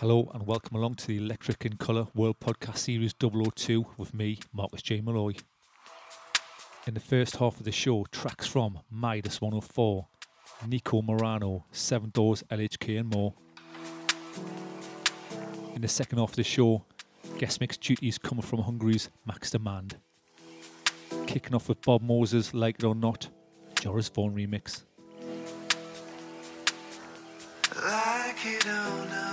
Hello and welcome along to the Electric in Colour World Podcast Series 002 with me, Marcus J. Malloy. In the first half of the show, tracks from Midas 104, Nico Morano, Seven Doors, LHK and more. In the second half of the show, guest mix duties coming from Hungary's Max Demand. Kicking off with Bob Moses, Like It or Not, Joris Voorn remix. Like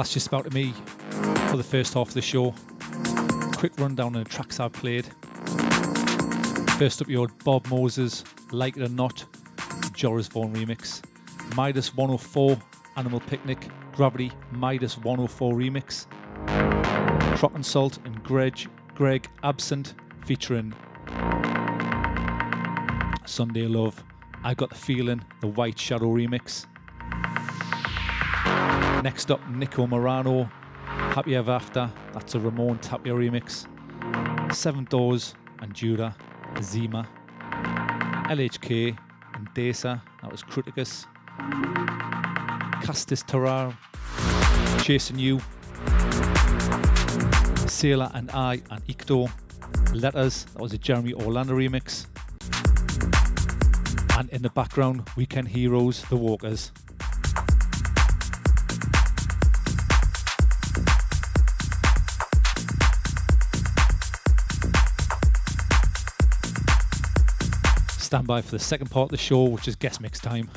That's just about to me for the first half of the show. Quick rundown of the tracks I've played. First up, you had Bob Moses, Like It or Not, Joris Voorn remix. Midas 104, Animal Picnic, Gravity, Midas 104 remix. Crock and Salt and Greg, Greg Absent featuring Sunday Love, I Got the Feeling, the White Shadow remix. Next up, Nico Morano, Happy Ever After, that's a Ramon Tapia remix. Seven Doors and Judah, Zima. LHK and Desa, that was Criticus. Castis Terrar, Chasing You. Sailor and I and Ikto, Letters, that was a Jeremy Orlando remix. And in the background, Weekend Heroes, The Walkers. Stand by for the second part of the show, which is guest mix time.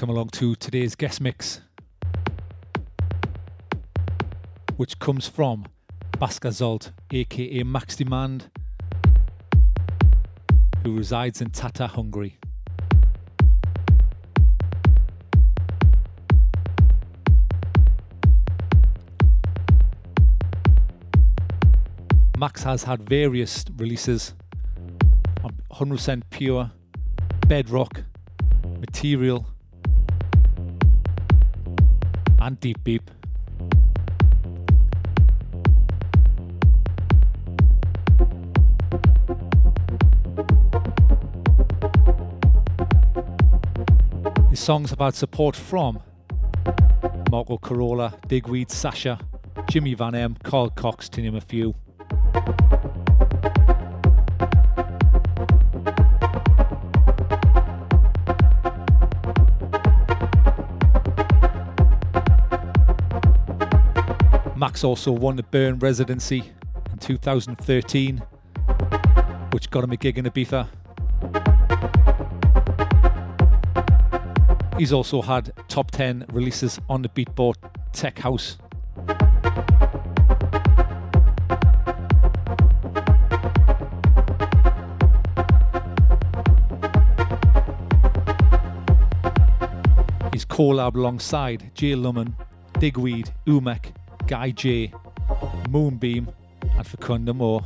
Welcome along to today's guest mix, which comes from Baskazolt, aka Max Demand, who resides in Tata, Hungary. Max has had various releases on 100% Pure, Bedrock, Material, and Deep Beep. His songs had support from Marco Carola, Digweed, Sasha, Jimmy Van M, Carl Cox, to name a few. Max also won the Burn residency in 2013, which got him a gig in Ibiza. He's also had top 10 releases on the Beatport Tech House. He's collab alongside Jay Lumen, Digweed, Umek, Guy J, Moonbeam, and Facundo Mohrr.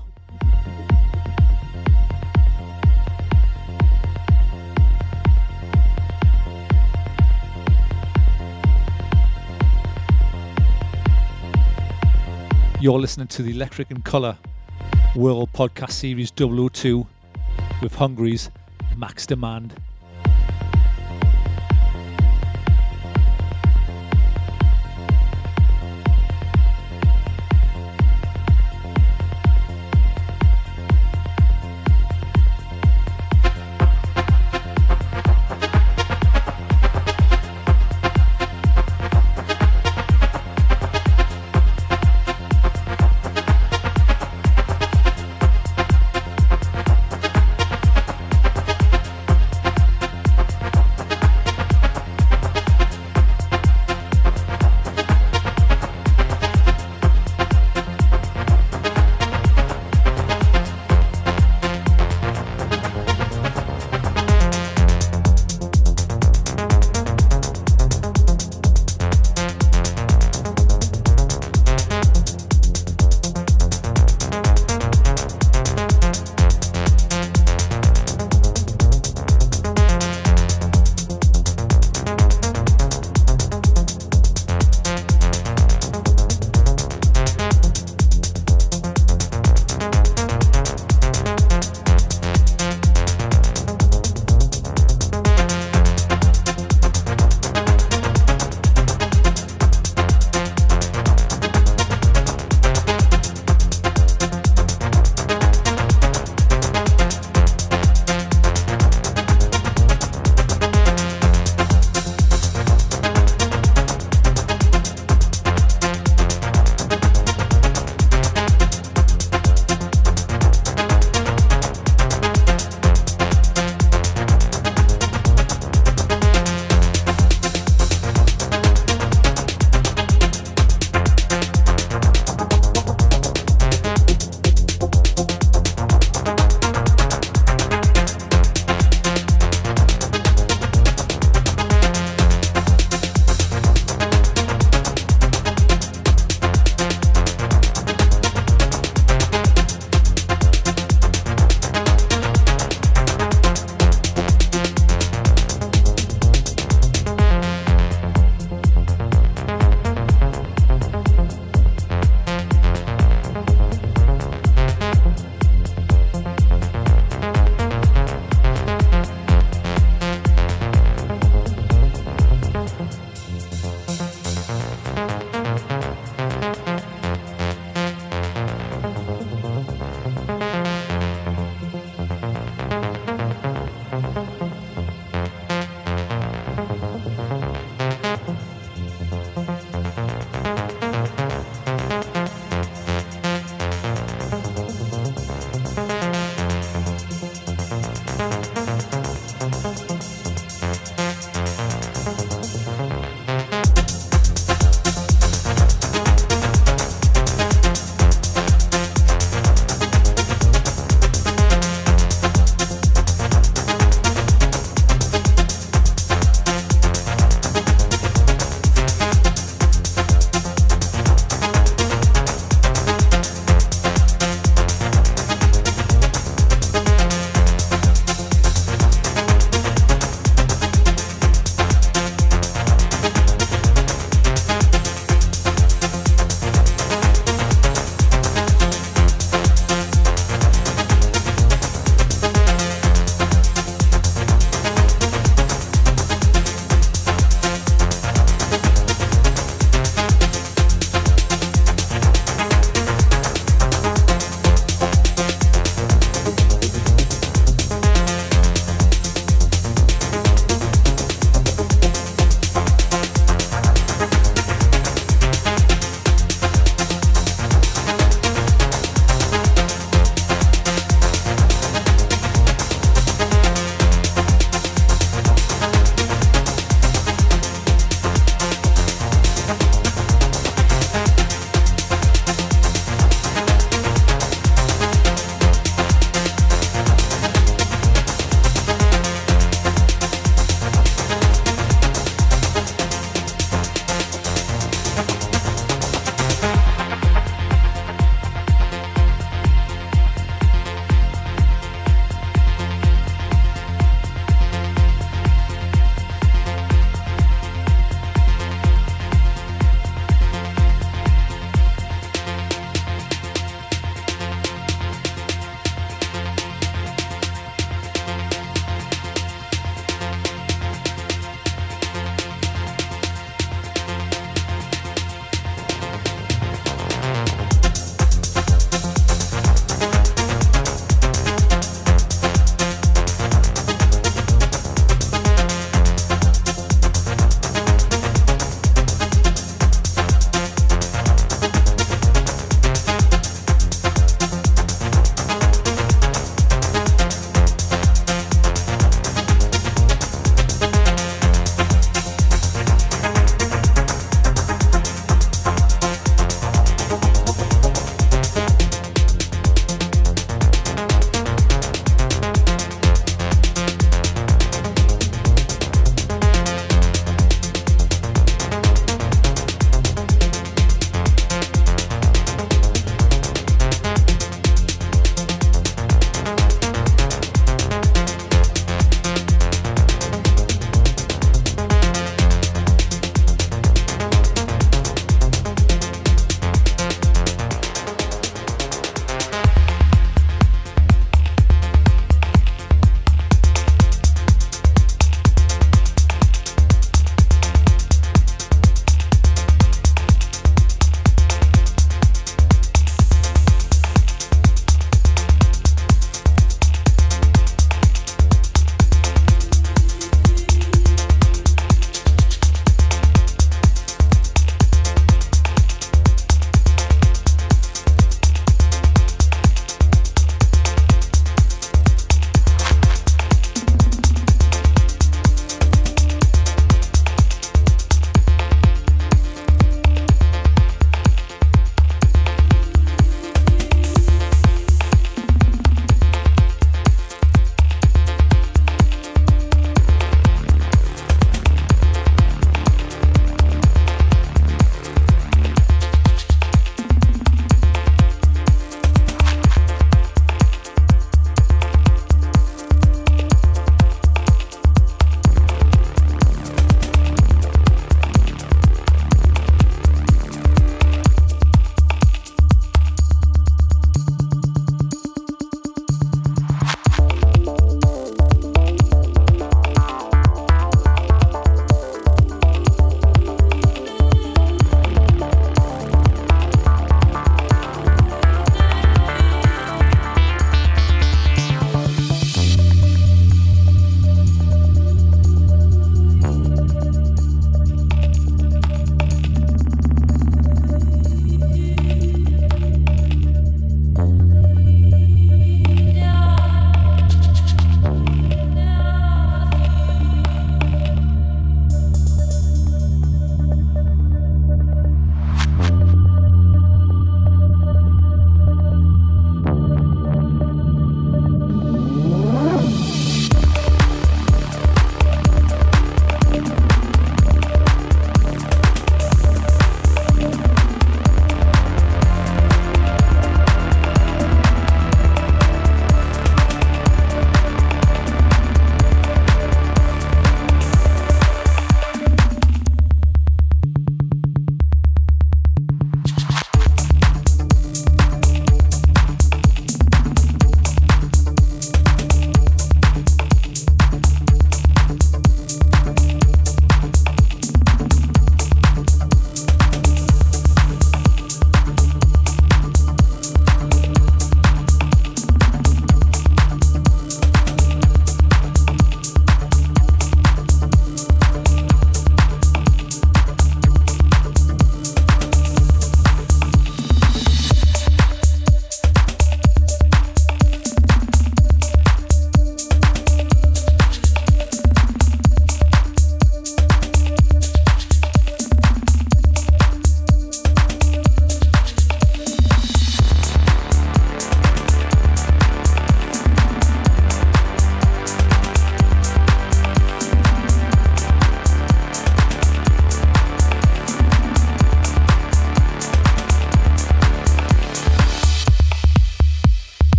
You're listening to the Electric and Colour World Podcast Series 002 with Hungary's Max Demand.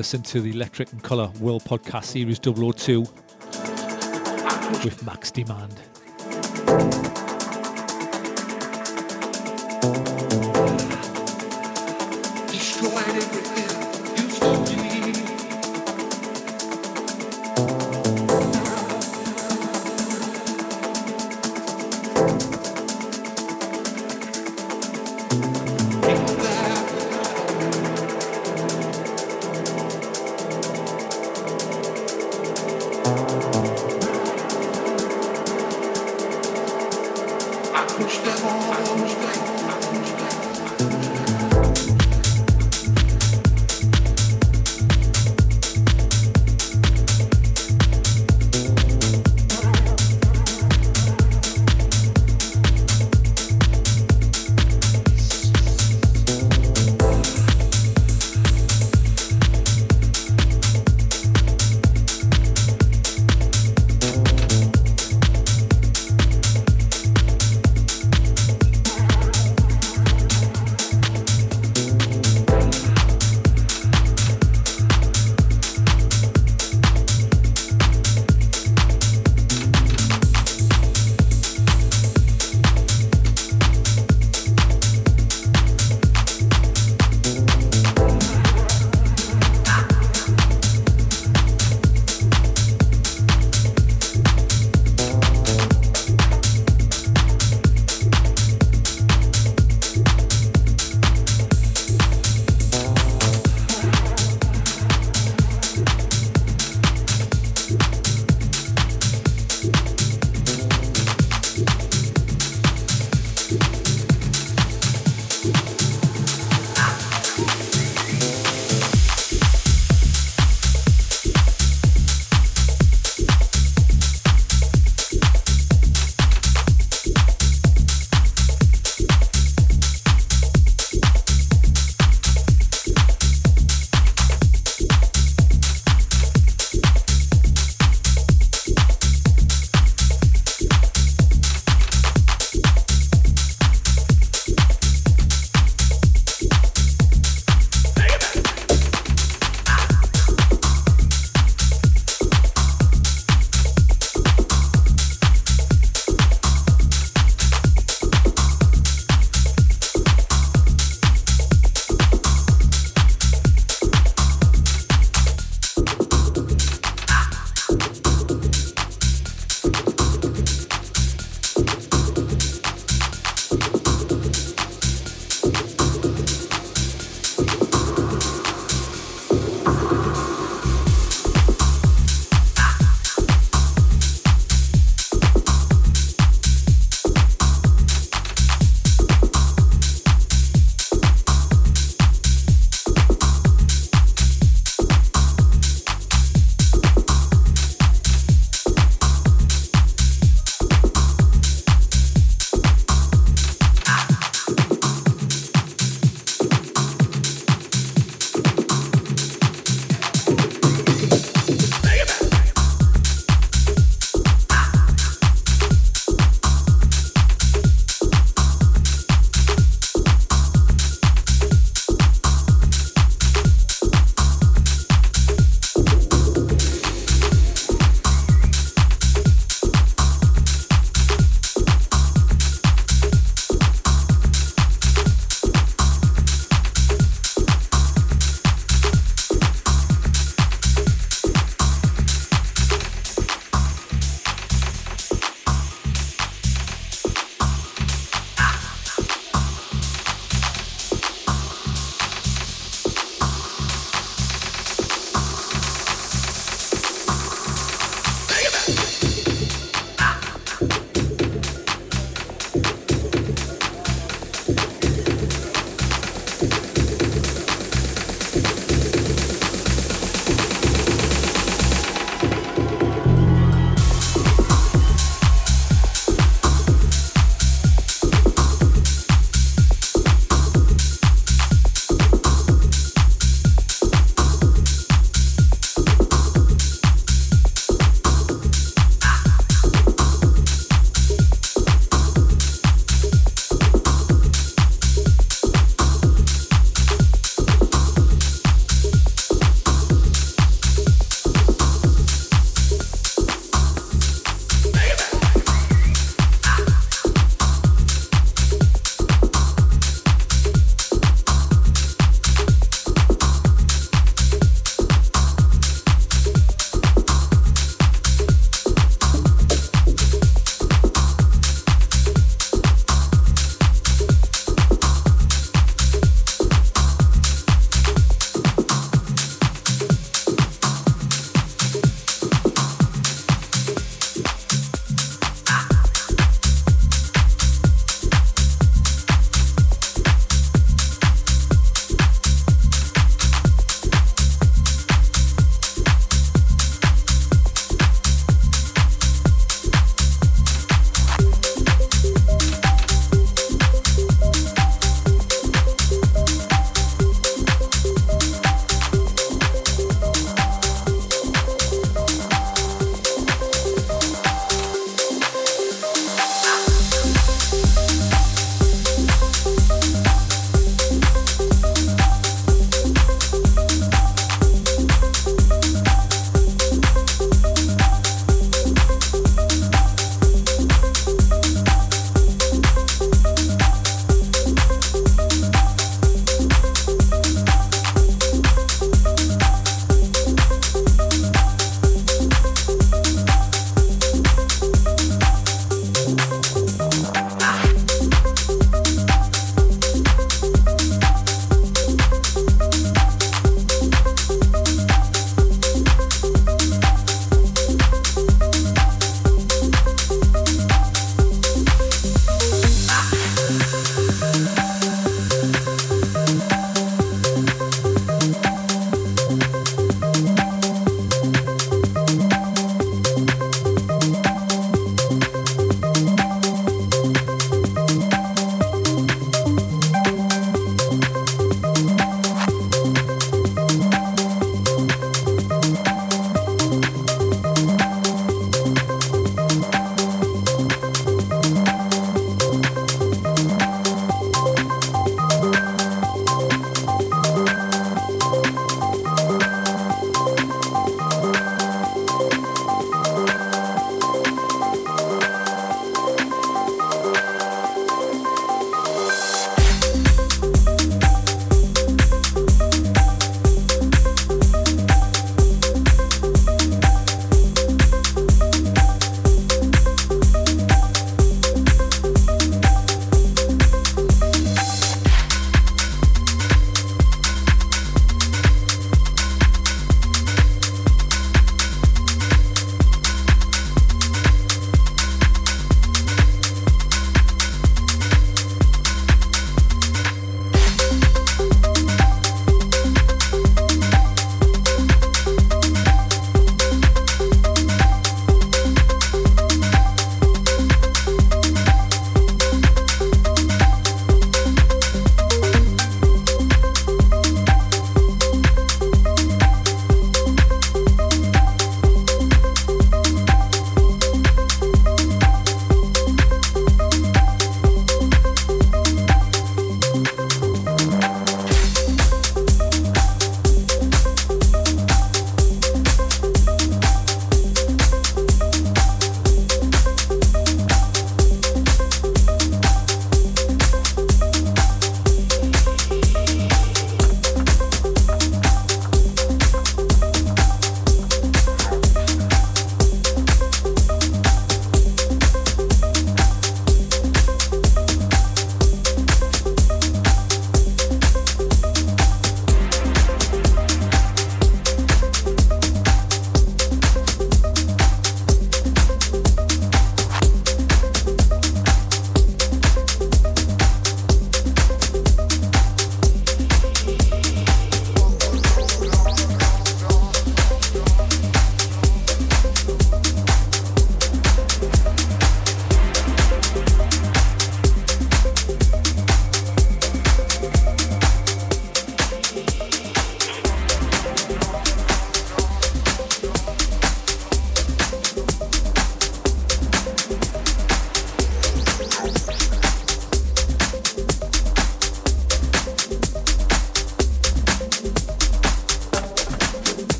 You're to the Electric and Colour World Podcast Series 002 with Max Demand.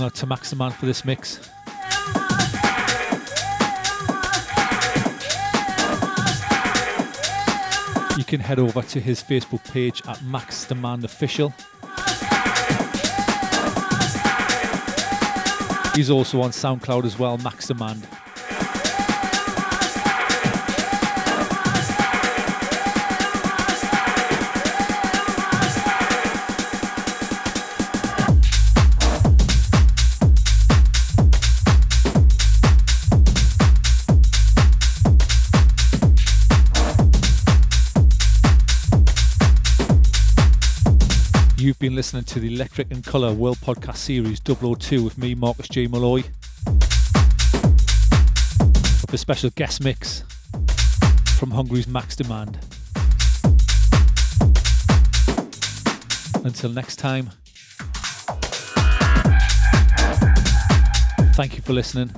Going out to Max Demand for this mix. You can head over to his Facebook page at Max Demand Official. He's also on SoundCloud as well, Max Demand. Been listening to the Electric and Colour World Podcast Series 002 with me, Marcus J. Malloy. With a special guest mix from Hungary's Max Demand. Until next time, thank you for listening.